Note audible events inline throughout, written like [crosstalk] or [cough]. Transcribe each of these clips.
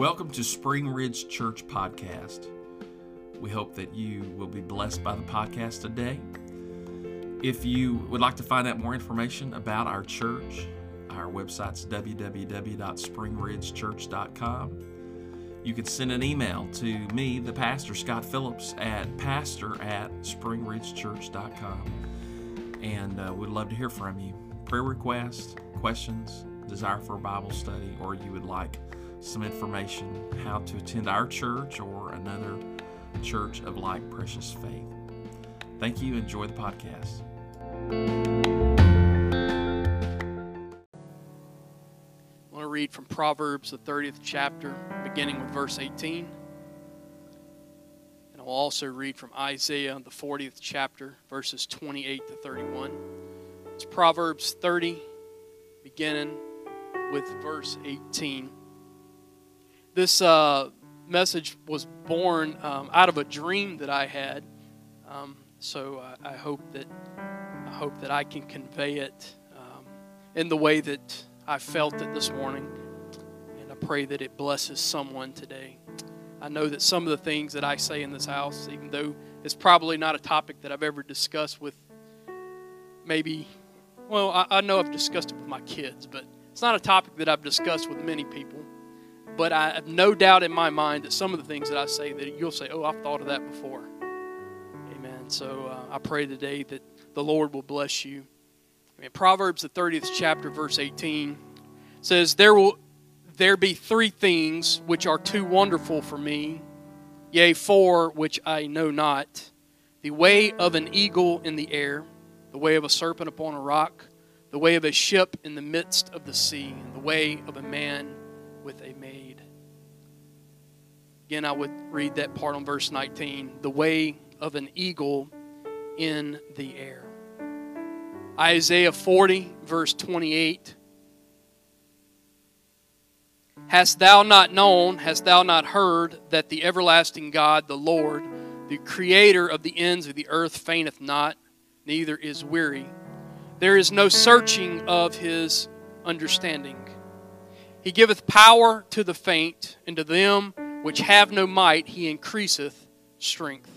Welcome to Spring Ridge Church Podcast. We hope that you will be blessed by the podcast today. If you would like to find out more information about our church, our website's www.springridgechurch.com. You can send an email to me, the pastor, Scott Phillips, at pastor at springridgechurch.com. And uh, we'd love to hear from you. Prayer requests, questions, desire for a Bible study, or you would like some information how to attend our church or another church of like precious faith. Thank you. Enjoy the podcast. I want to read from Proverbs, the 30th chapter, beginning with verse 18. And I'll also read from Isaiah, the 40th chapter, verses 28 to 31. It's Proverbs 30, beginning with verse 18 this uh, message was born um, out of a dream that I had. Um, so I, I, hope that I hope that I can convey it um, in the way that I felt it this morning, and I pray that it blesses someone today. I know that some of the things that I say in this house, even though it's probably not a topic that I've ever discussed with maybe, well, I, I know I've discussed it with my kids, but it's not a topic that I've discussed with many people. But I have no doubt in my mind that some of the things that I say that you'll say, "Oh, I've thought of that before." Amen. So uh, I pray today that the Lord will bless you. Amen. Proverbs the 30th chapter verse 18 says, "There will there be three things which are too wonderful for me, yea, four which I know not: the way of an eagle in the air, the way of a serpent upon a rock, the way of a ship in the midst of the sea, and the way of a man." With a maid. Again, I would read that part on verse 19 the way of an eagle in the air. Isaiah 40, verse 28. Hast thou not known, hast thou not heard, that the everlasting God, the Lord, the creator of the ends of the earth, fainteth not, neither is weary? There is no searching of his understanding. He giveth power to the faint, and to them which have no might he increaseth strength.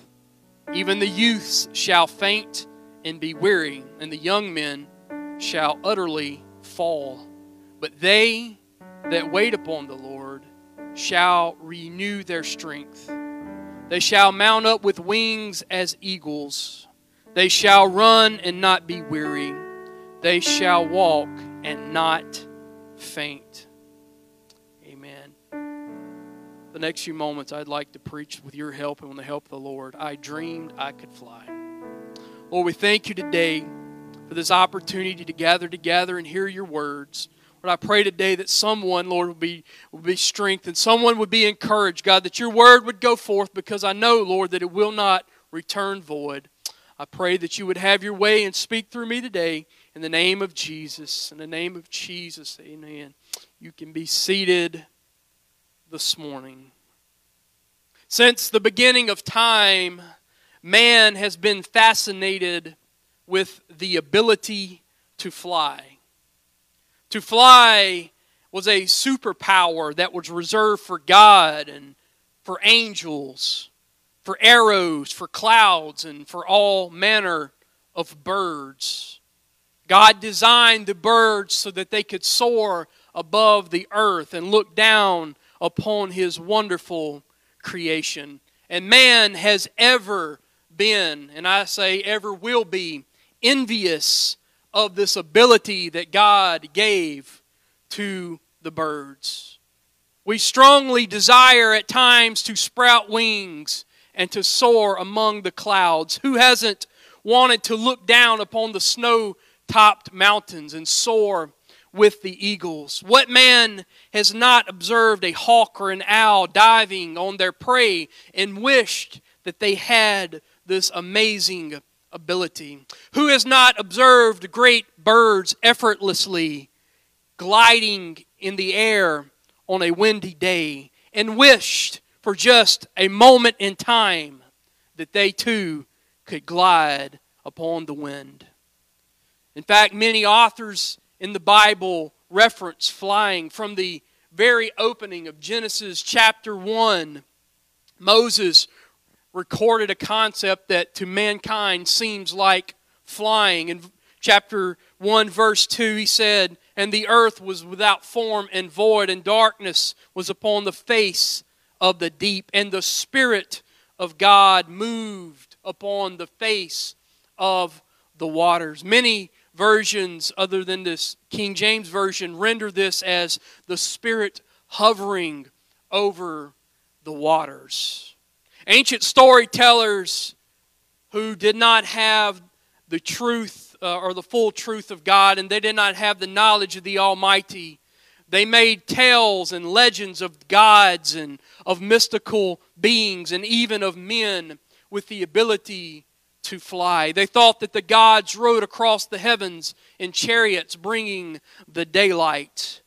Even the youths shall faint and be weary, and the young men shall utterly fall. But they that wait upon the Lord shall renew their strength. They shall mount up with wings as eagles. They shall run and not be weary. They shall walk and not faint. The next few moments, I'd like to preach with your help and with the help of the Lord. I dreamed I could fly. Lord, we thank you today for this opportunity to gather together and hear your words. Lord, I pray today that someone, Lord, will be, will be strengthened. Someone would be encouraged, God, that your word would go forth because I know, Lord, that it will not return void. I pray that you would have your way and speak through me today in the name of Jesus. In the name of Jesus, amen. You can be seated this morning. Since the beginning of time, man has been fascinated with the ability to fly. To fly was a superpower that was reserved for God and for angels, for arrows, for clouds, and for all manner of birds. God designed the birds so that they could soar above the earth and look down upon his wonderful creation. And man has ever been, and I say ever will be, envious of this ability that God gave to the birds. We strongly desire at times to sprout wings and to soar among the clouds. Who hasn't wanted to look down upon the snow topped mountains and soar with the eagles? What man has not observed a hawk or an owl diving on their prey and wished that they had this amazing ability? Who has not observed great birds effortlessly gliding in the air on a windy day and wished for just a moment in time that they too could glide upon the wind? In fact, many authors in the Bible reference flying from the very opening of Genesis chapter 1, Moses recorded a concept that to mankind seems like flying. In chapter 1, verse 2, he said, And the earth was without form and void, and darkness was upon the face of the deep, and the Spirit of God moved upon the face of the waters. Many versions, other than this King James Version, render this as the Spirit hovering over the waters. Ancient storytellers who did not have the truth uh, or the full truth of God and they did not have the knowledge of the Almighty, they made tales and legends of gods and of mystical beings and even of men with the ability to fly. They thought that the gods rode across the heavens in chariots bringing the daylight.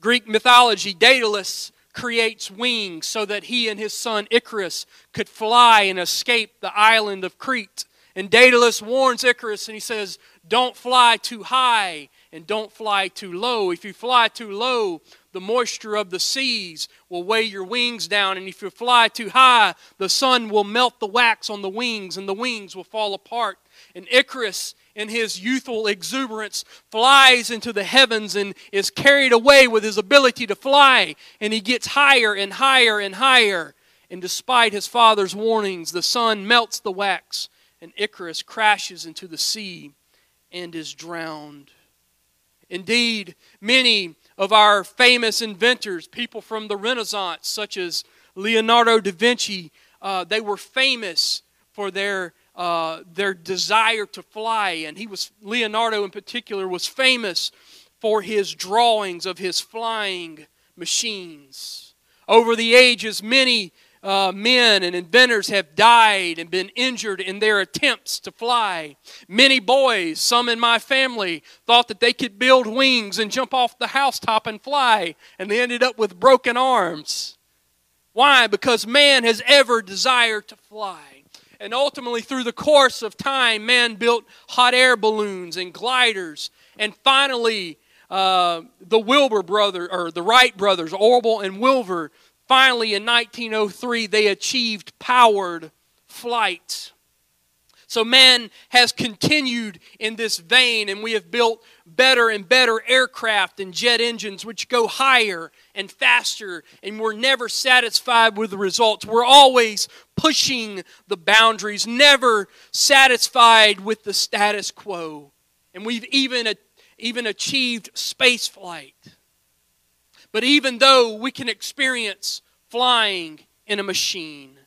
Greek mythology, Daedalus creates wings so that he and his son Icarus could fly and escape the island of Crete. And Daedalus warns Icarus and he says, Don't fly too high and don't fly too low. If you fly too low, the moisture of the seas will weigh your wings down. And if you fly too high, the sun will melt the wax on the wings and the wings will fall apart. And Icarus, in his youthful exuberance, flies into the heavens and is carried away with his ability to fly. And he gets higher and higher and higher. And despite his father's warnings, the sun melts the wax and Icarus crashes into the sea and is drowned. Indeed, many of our famous inventors, people from the Renaissance, such as Leonardo da Vinci, uh, they were famous for their uh, their desire to fly, and he was Leonardo in particular was famous for his drawings of his flying machines. Over the ages, many uh, men and inventors have died and been injured in their attempts to fly. Many boys, some in my family, thought that they could build wings and jump off the housetop and fly, and they ended up with broken arms. Why? Because man has ever desired to fly. And ultimately, through the course of time, man built hot air balloons and gliders. And finally, uh, the Wilbur brother or the Wright brothers, Orville and Wilbur, Finally, in 1903, they achieved powered flight. So man has continued in this vein, and we have built better and better aircraft and jet engines which go higher and faster, and we're never satisfied with the results. We're always pushing the boundaries, never satisfied with the status quo. And we've even, uh, even achieved space flight. But even though we can experience flying in a machine,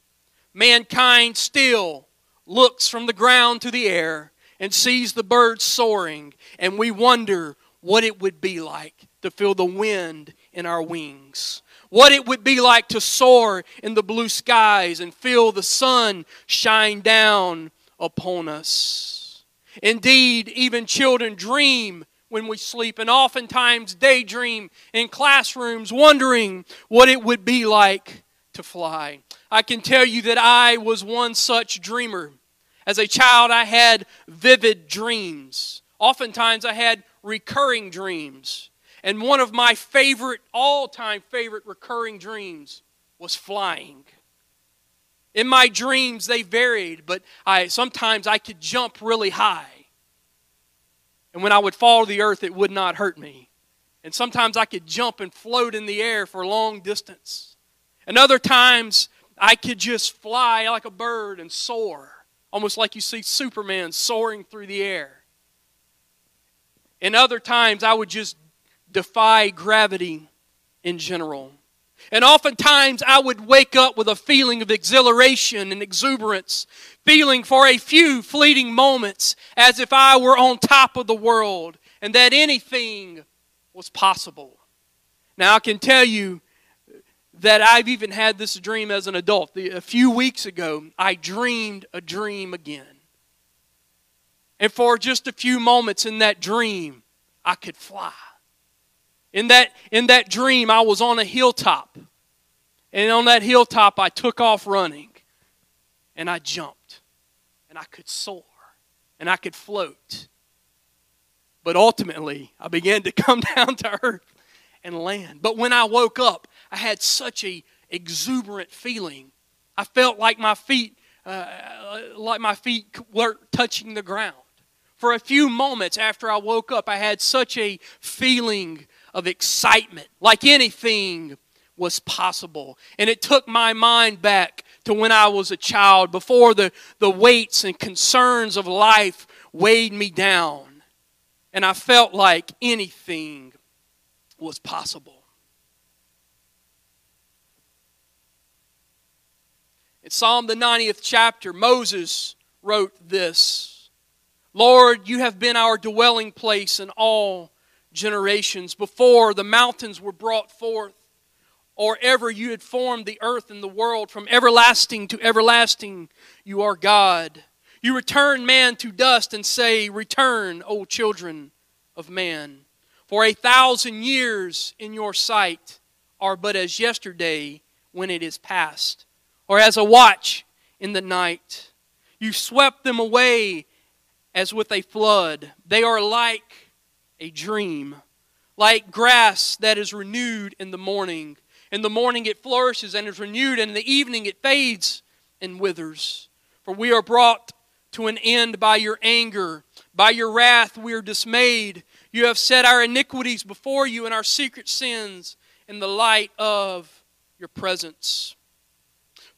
mankind still looks from the ground to the air and sees the birds soaring, and we wonder what it would be like to feel the wind in our wings. What it would be like to soar in the blue skies and feel the sun shine down upon us. Indeed, even children dream when we sleep, and oftentimes daydream in classrooms, wondering what it would be like to fly. I can tell you that I was one such dreamer. As a child, I had vivid dreams. Oftentimes, I had recurring dreams. And one of my favorite, all time favorite recurring dreams was flying. In my dreams, they varied, but I, sometimes I could jump really high. And when I would fall to the earth, it would not hurt me. And sometimes I could jump and float in the air for a long distance. And other times, I could just fly like a bird and soar, almost like you see Superman soaring through the air. And other times, I would just defy gravity in general. And oftentimes I would wake up with a feeling of exhilaration and exuberance, feeling for a few fleeting moments as if I were on top of the world and that anything was possible. Now, I can tell you that I've even had this dream as an adult. A few weeks ago, I dreamed a dream again. And for just a few moments in that dream, I could fly. In that, in that dream, I was on a hilltop. And on that hilltop, I took off running. And I jumped. And I could soar. And I could float. But ultimately, I began to [laughs] come down to earth. and land. But when I woke up, I had such a exuberant feeling. I felt like my feet, uh, like my feet were touching the ground. For a few moments after I woke up, I had such a feeling of excitement, like anything was possible. And it took my mind back to when I was a child, before the, the weights and concerns of life weighed me down. And I felt like anything was possible. In Psalm the 90th chapter, Moses wrote this Lord, you have been our dwelling place in all generations. Before the mountains were brought forth, or ever you had formed the earth and the world, from everlasting to everlasting, you are God. You return man to dust and say, Return, O children of man. For a thousand years in your sight are but as yesterday when it is past, or as a watch in the night. You swept them away as with a flood. They are like a dream, like grass that is renewed in the morning. In the morning it flourishes and is renewed, and in the evening it fades and withers. For we are brought to an end by your anger. By your wrath we are dismayed. You have set our iniquities before you and our secret sins in the light of your presence.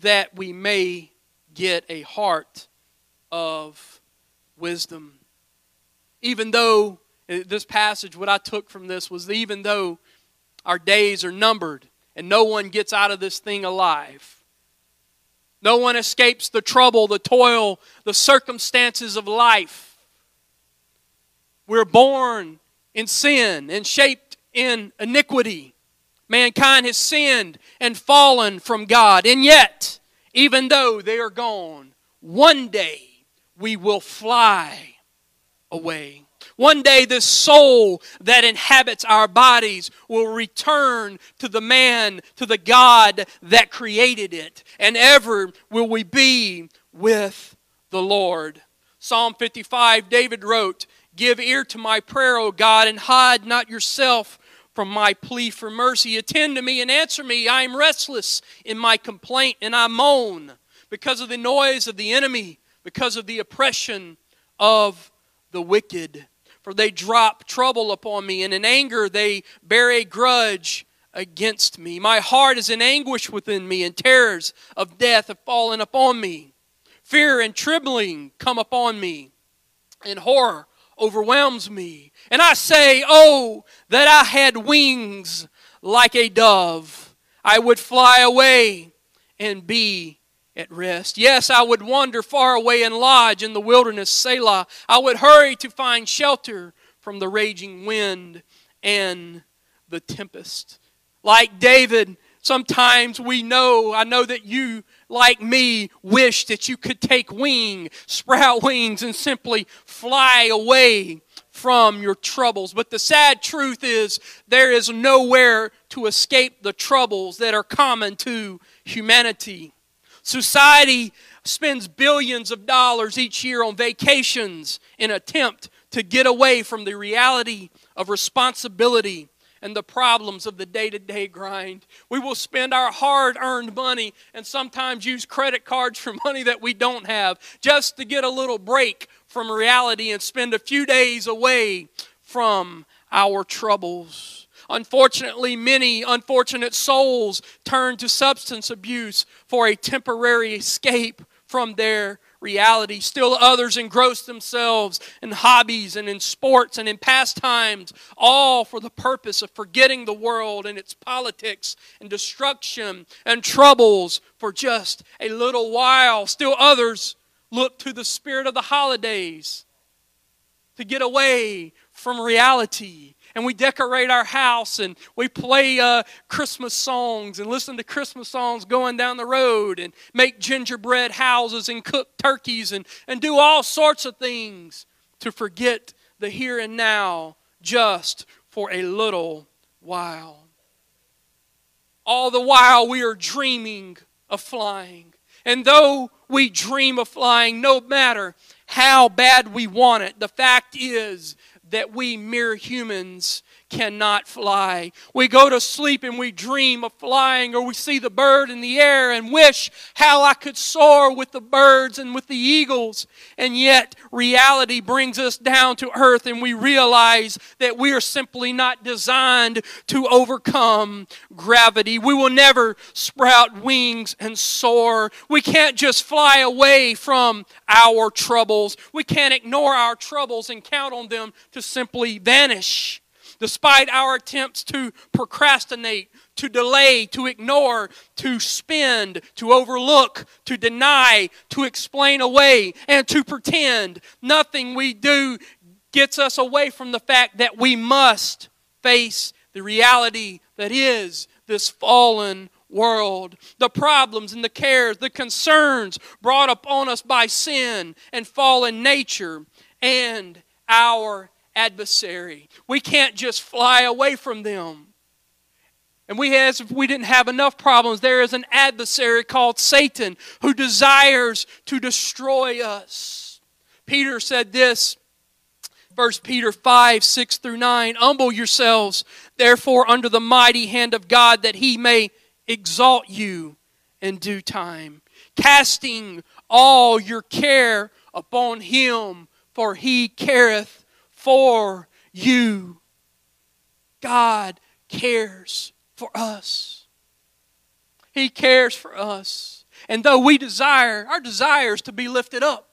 that we may get a heart of wisdom. Even though uh, this passage, what I took from this was even though our days are numbered and no one gets out of this thing alive, no one escapes the trouble, the toil, the circumstances of life we're born in sin and shaped in iniquity. Mankind has sinned and fallen from God. And yet, even though they are gone, one day we will fly away. One day, this soul that inhabits our bodies will return to the man, to the God that created it, and ever will we be with the Lord. Psalm 55, David wrote, Give ear to my prayer, O God, and hide not yourself from my plea for mercy. Attend to me and answer me. I am restless in my complaint, and I moan because of the noise of the enemy, because of the oppression of the wicked. For they drop trouble upon me, and in anger they bear a grudge against me. My heart is in anguish within me, and terrors of death have fallen upon me. Fear and trembling come upon me, and horror overwhelms me. And I say, Oh, that I had wings like a dove. I would fly away and be at rest. Yes, I would wander far away and lodge in the wilderness, Selah. I would hurry to find shelter from the raging wind and the tempest. Like David, sometimes we know, I know that you like me wish that you could take wing, sprout wings, and simply fly away from your troubles. But the sad truth is, there is nowhere to escape the troubles that are common to humanity. Society spends billions of dollars each year on vacations in attempt to get away from the reality of responsibility and the problems of the day to day grind. We will spend our hard earned money and sometimes use credit cards for money that we don't have just to get a little break from reality and spend a few days away from our troubles. Unfortunately, many unfortunate souls turn to substance abuse for a temporary escape from their reality. Still others engross themselves in hobbies and in sports and in pastimes, all for the purpose of forgetting the world and its politics and destruction and troubles for just a little while. Still others look to the spirit of the holidays to get away from reality and we decorate our house and we play uh, Christmas songs and listen to Christmas songs going down the road and make gingerbread houses and cook turkeys and, and do all sorts of things to forget the here and now just for a little while. All the while we are dreaming of flying. And though we dream of flying, no matter how bad we want it, the fact is that we mere humans cannot fly. We go to sleep and we dream of flying, or we see the bird in the air and wish how I could soar with the birds and with the eagles. And yet, reality brings us down to earth, and we realize that we are simply not designed to overcome gravity. We will never sprout wings and soar. We can't just fly away from our troubles. We can't ignore our troubles and count on them to simply vanish despite our attempts to procrastinate, to delay, to ignore, to spend, to overlook, to deny, to explain away, and to pretend, nothing we do gets us away from the fact that we must face the reality that is this fallen world, the problems and the cares, the concerns brought upon us by sin and fallen nature, and our adversary. We can't just fly away from them. And we, as if we didn't have enough problems, there is an adversary called Satan who desires to destroy us. Peter said this, 1 Peter 5 6 through 9 Humble yourselves, therefore, under the mighty hand of God, that he may exalt you in due time, casting all your care upon him, for he careth for you. God cares for us. He cares for us. And though we desire, our desire is to be lifted up.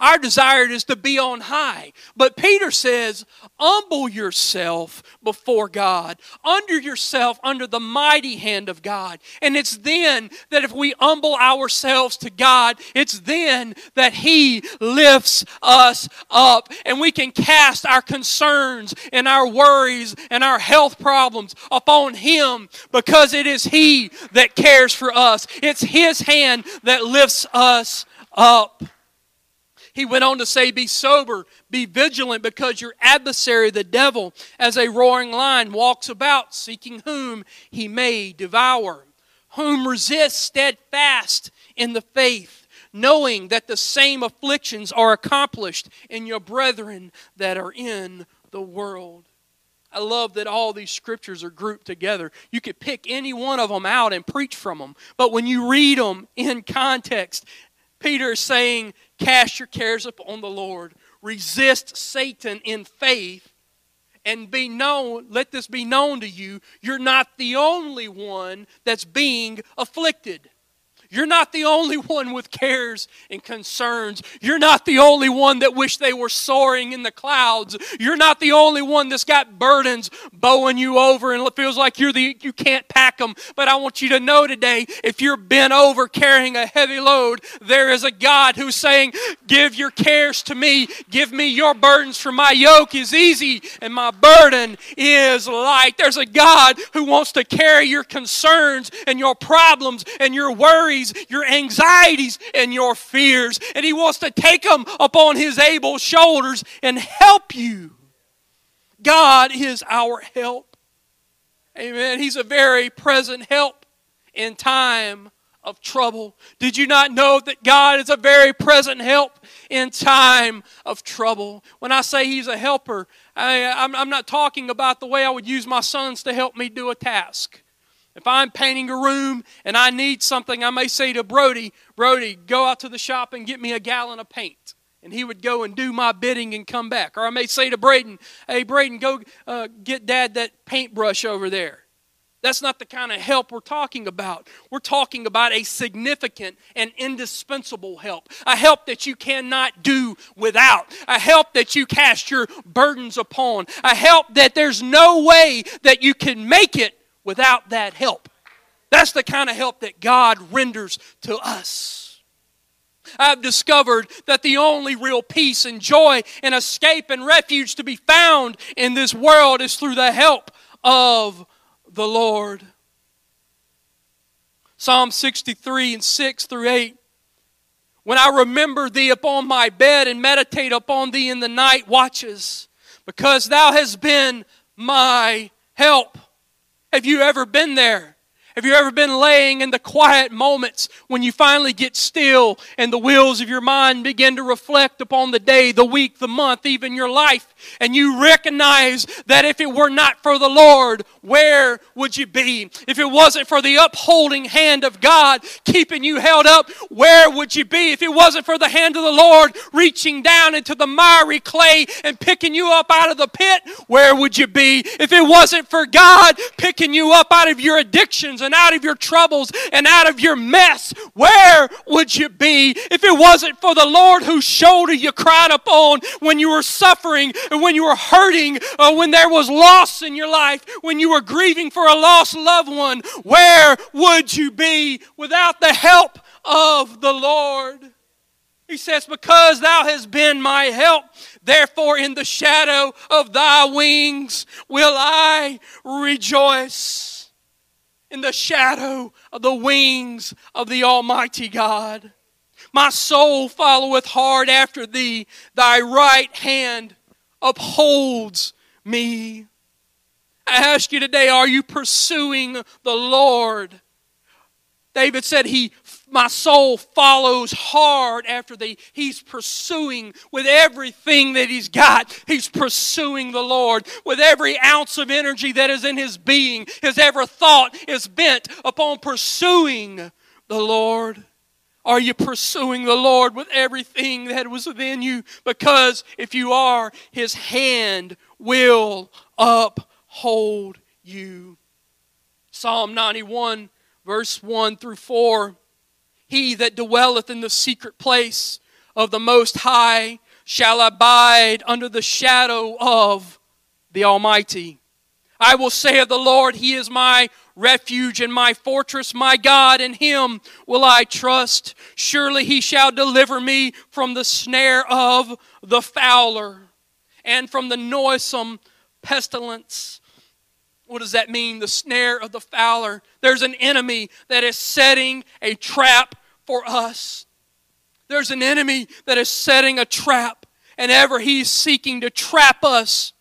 Our desire is to be on high. But Peter says, humble yourself before God, under yourself under the mighty hand of God. And it's then that if we humble ourselves to God, it's then that He lifts us up and we can cast our concerns and our worries and our health problems upon Him because it is He that cares for us. It's His hand that lifts us up. He went on to say, Be sober, be vigilant, because your adversary, the devil, as a roaring lion, walks about, seeking whom he may devour. Whom resist steadfast in the faith, knowing that the same afflictions are accomplished in your brethren that are in the world. I love that all these scriptures are grouped together. You could pick any one of them out and preach from them. But when you read them in context, Peter is saying, Cast your cares upon the Lord. Resist Satan in faith and be known, let this be known to you, you're not the only one that's being afflicted. You're not the only one with cares and concerns. You're not the only one that wish they were soaring in the clouds. You're not the only one that's got burdens bowing you over and it feels like you're the you can't pack them. But I want you to know today, if you're bent over carrying a heavy load, there is a God who's saying, "Give your cares to me. Give me your burdens, for my yoke is easy and my burden is light." There's a God who wants to carry your concerns and your problems and your worries worries, your anxieties, and your fears. And He wants to take them upon His able shoulders and help you. God is our help. Amen. He's a very present help in time of trouble. Did you not know that God is a very present help in time of trouble? When I say He's a helper, I, am not talking about the way I would use my sons to help me do a task. If I'm painting a room and I need something, I may say to Brody, Brody, go out to the shop and get me a gallon of paint. And he would go and do my bidding and come back. Or I may say to Braden, hey, Braden, go uh, get dad that paintbrush over there. That's not the kind of help we're talking about. We're talking about a significant and indispensable help. A help that you cannot do without. A help that you cast your burdens upon. A help that there's no way that you can make it without that help. That's the kind of help that God renders to us. I've discovered that the only real peace and joy and escape and refuge to be found in this world is through the help of the Lord. Psalm 63 and 6 through 8. When I remember thee upon my bed and meditate upon thee in the night watches, because thou hast been my help. Have you ever been there? Have you ever been laying in the quiet moments when you finally get still and the wheels of your mind begin to reflect upon the day, the week, the month, even your life? And you recognize that if it were not for the Lord, where would you be? If it wasn't for the upholding hand of God keeping you held up, where would you be? If it wasn't for the hand of the Lord reaching down into the miry clay and picking you up out of the pit, where would you be? If it wasn't for God picking you up out of your addictions, and out of your troubles and out of your mess, where would you be if it wasn't for the Lord whose shoulder you cried upon when you were suffering, when you were hurting, uh, when there was loss in your life, when you were grieving for a lost loved one? Where would you be without the help of the Lord? He says, Because thou hast been my help, therefore in the shadow of thy wings will I rejoice in the shadow of the wings of the Almighty God. My soul followeth hard after thee, thy right hand upholds me. I ask you today, are you pursuing the Lord? David said he my soul follows hard after thee. He's pursuing with everything that he's got. He's pursuing the Lord with every ounce of energy that is in his being. His every thought is bent upon pursuing the Lord. Are you pursuing the Lord with everything that was within you? Because if you are, his hand will uphold you. Psalm 91, verse 1 through 4 he that dwelleth in the secret place of the Most High shall abide under the shadow of the Almighty. I will say of the Lord, He is my refuge and my fortress, my God, in Him will I trust. Surely He shall deliver me from the snare of the fowler and from the noisome pestilence. What does that mean? The snare of the fowler. There's an enemy that is setting a trap for us. There's an enemy that is setting a trap, and ever he's seeking to trap us.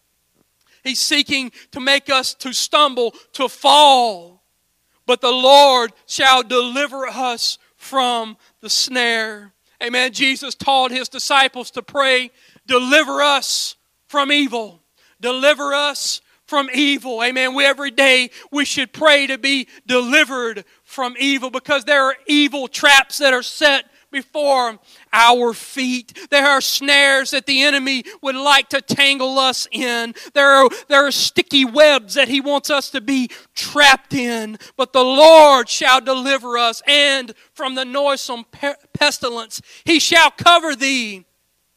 He's seeking to make us to stumble, to fall. But the Lord shall deliver us from the snare. Amen. Jesus taught his disciples to pray, deliver us from evil. Deliver us from evil. Amen. We every day we should pray to be delivered from evil because there are evil traps that are set before our feet. There are snares that the enemy would like to tangle us in. There are, there are sticky webs that he wants us to be trapped in. But the Lord shall deliver us, and from the noisome pestilence he shall cover thee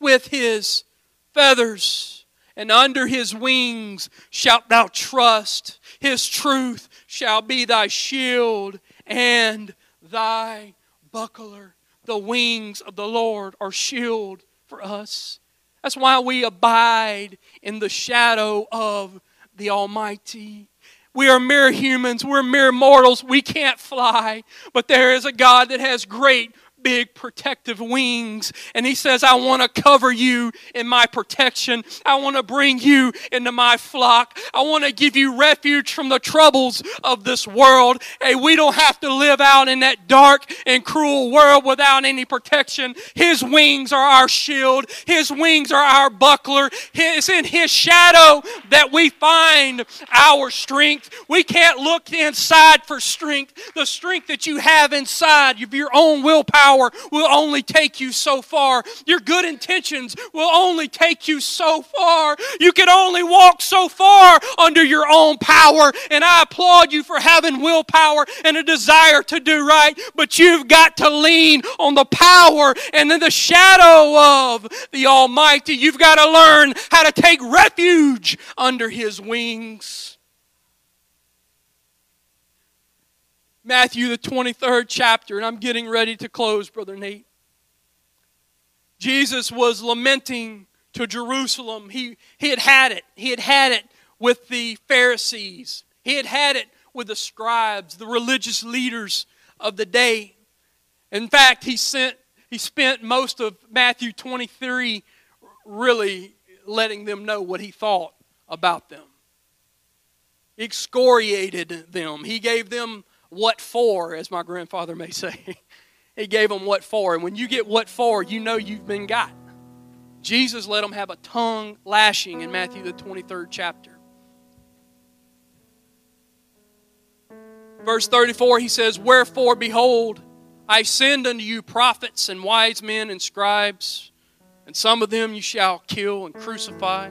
with his feathers and under his wings shalt thou trust. His truth shall be thy shield and thy buckler. The wings of the Lord are shield for us. That's why we abide in the shadow of the Almighty. We are mere humans. We're mere mortals. We can't fly. But there is a God that has great big protective wings. And he says, I want to cover you in my protection. I want to bring you into my flock. I want to give you refuge from the troubles of this world. Hey, we don't have to live out in that dark and cruel world without any protection. His wings are our shield, His wings are our buckler. It's in His shadow that we find our strength. We can't look inside for strength. The strength that you have inside of your own willpower power will only take you so far. Your good intentions will only take you so far. You can only walk so far under your own power. And I applaud you for having willpower and a desire to do right. But you've got to lean on the power and in the shadow of the Almighty. You've got to learn how to take refuge under His wings. Matthew, the 23rd chapter, and I'm getting ready to close, Brother Nate. Jesus was lamenting to Jerusalem. He, he had had it. He had had it with the Pharisees. He had had it with the scribes, the religious leaders of the day. In fact, he sent he spent most of Matthew 23 really letting them know what he thought about them. He excoriated them. He gave them what for, as my grandfather may say. [laughs] he gave them what for. And when you get what for, you know you've been got. Jesus let them have a tongue lashing in Matthew the 23rd chapter. Verse 34, he says, Wherefore, behold, I send unto you prophets and wise men and scribes, and some of them you shall kill and crucify,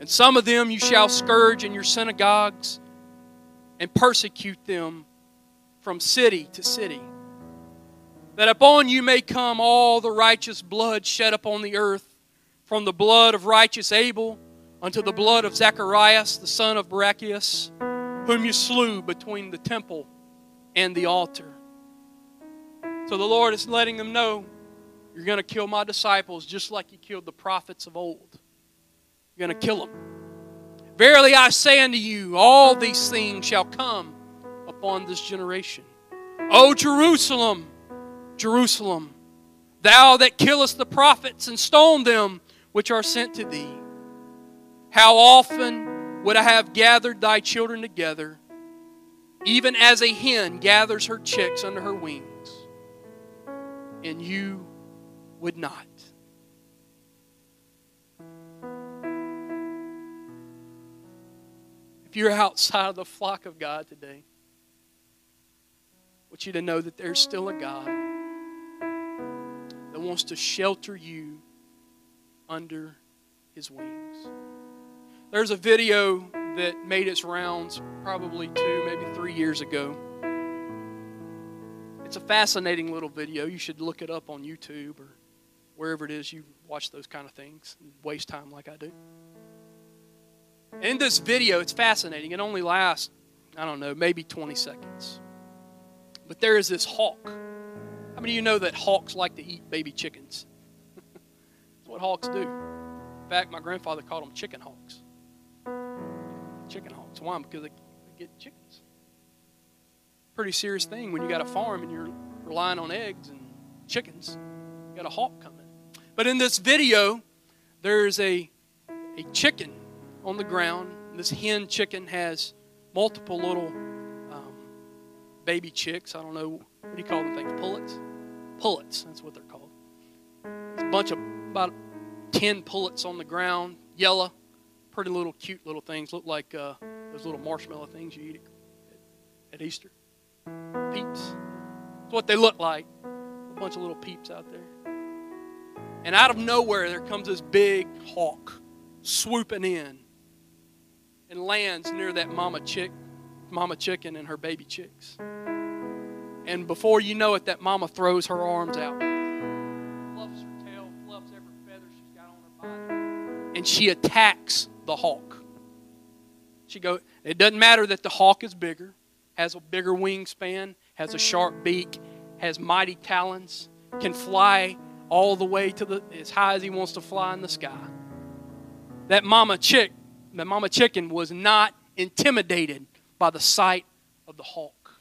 and some of them you shall scourge in your synagogues and persecute them from city to city. That upon you may come all the righteous blood shed upon the earth, from the blood of righteous Abel unto the blood of Zacharias, the son of Barachias whom you slew between the temple and the altar. So the Lord is letting them know you're going to kill my disciples just like you killed the prophets of old. You're going to kill them. Verily I say unto you, all these things shall come upon this generation. O Jerusalem, Jerusalem, thou that killest the prophets and stone them which are sent to thee, how often would I have gathered thy children together, even as a hen gathers her chicks under her wings, and you would not. If you're outside of the flock of God today, want you to know that there's still a God that wants to shelter you under his wings. There's a video that made its rounds probably two, maybe three years ago. It's a fascinating little video. You should look it up on YouTube or wherever it is you watch those kind of things and waste time like I do. In this video, it's fascinating. It only lasts, I don't know, maybe 20 seconds. But there is this hawk. How many of you know that hawks like to eat baby chickens? [laughs] That's what hawks do. In fact, my grandfather called them chicken hawks chicken hawks. Why? Because they, get chickens. Pretty serious thing when you got a farm and you're relying on eggs and chickens. You got a hawk coming. But in this video, there's a a chicken on the ground. This hen chicken has multiple little baby chicks. I don't know what do you call them things? Pullets. Pullets. That's what they're called. There's a bunch of about ten pullets on the ground, yellow pretty little, cute little things. Look like uh, those little marshmallow things you eat at, at Easter. Peeps. That's what they look like. A bunch of little peeps out there. And out of nowhere, there comes this big hawk swooping in and lands near that mama chick, mama chicken and her baby chicks. And before you know it, that mama throws her arms out, fluffs her tail, fluffs every feather she's got on her body, and she attacks the hawk. She go, it doesn't matter that the hawk is bigger, has a bigger wingspan, has a sharp beak, has mighty talons, can fly all the way to the as high as he wants to fly in the sky. That mama chick, the mama chicken was not intimidated by the sight of the hawk.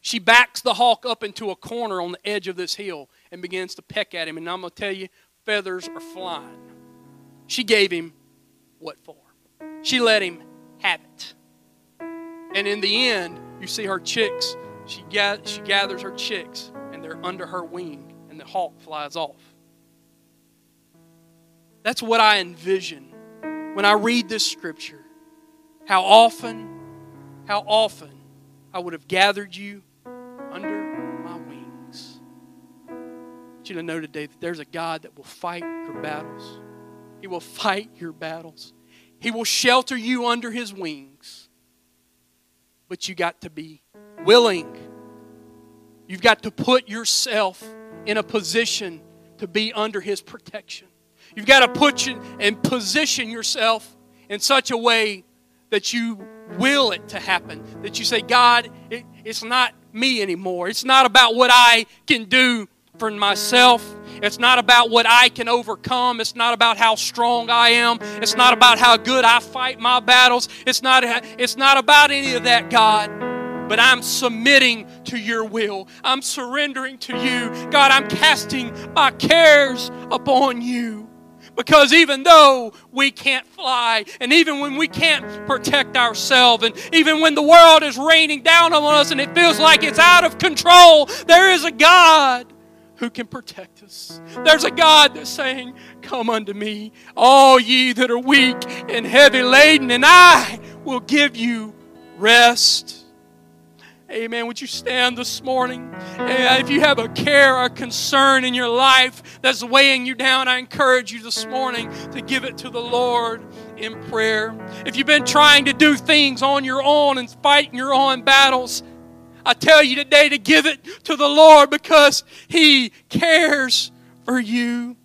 She backs the hawk up into a corner on the edge of this hill and begins to peck at him. And I'm going to tell you, feathers are flying. She gave him what for? She let him have it. And in the end, you see her chicks. She, she gathers her chicks, and they're under her wing, and the hawk flies off. That's what I envision when I read this scripture. How often, how often I would have gathered you under my wings. I want you to know today that there's a God that will fight your battles. He will fight your battles. He will shelter you under His wings. But you got to be willing. You've got to put yourself in a position to be under His protection. You've got to put you and position yourself in such a way that you will it to happen. That you say, God, it, it's not me anymore. It's not about what I can do for myself. It's not about what I can overcome. It's not about how strong I am. It's not about how good I fight my battles. It's not, it's not about any of that, God. But I'm submitting to your will. I'm surrendering to you. God, I'm casting my cares upon you. Because even though we can't fly, and even when we can't protect ourselves, and even when the world is raining down on us and it feels like it's out of control, there is a God who can protect us. There's a God that's saying, Come unto me, all ye that are weak and heavy laden, and I will give you rest. Amen. Would you stand this morning? if you have a care or concern in your life that's weighing you down, I encourage you this morning to give it to the Lord in prayer. If you've been trying to do things on your own and fighting your own battles, I tell you today to give it to the Lord because He cares for you.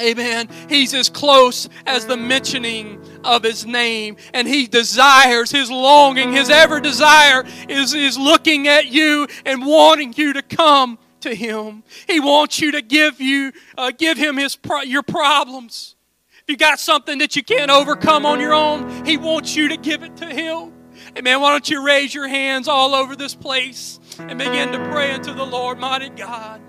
Amen. He's as close as the mentioning of his name. And he desires, his longing, his ever desire is, is looking at you and wanting you to come to him. He wants you to give you, uh, give him his pro- your problems. If you got something that you can't overcome on your own, he wants you to give it to him. Amen. Why don't you raise your hands all over this place and begin to pray unto the Lord, mighty God.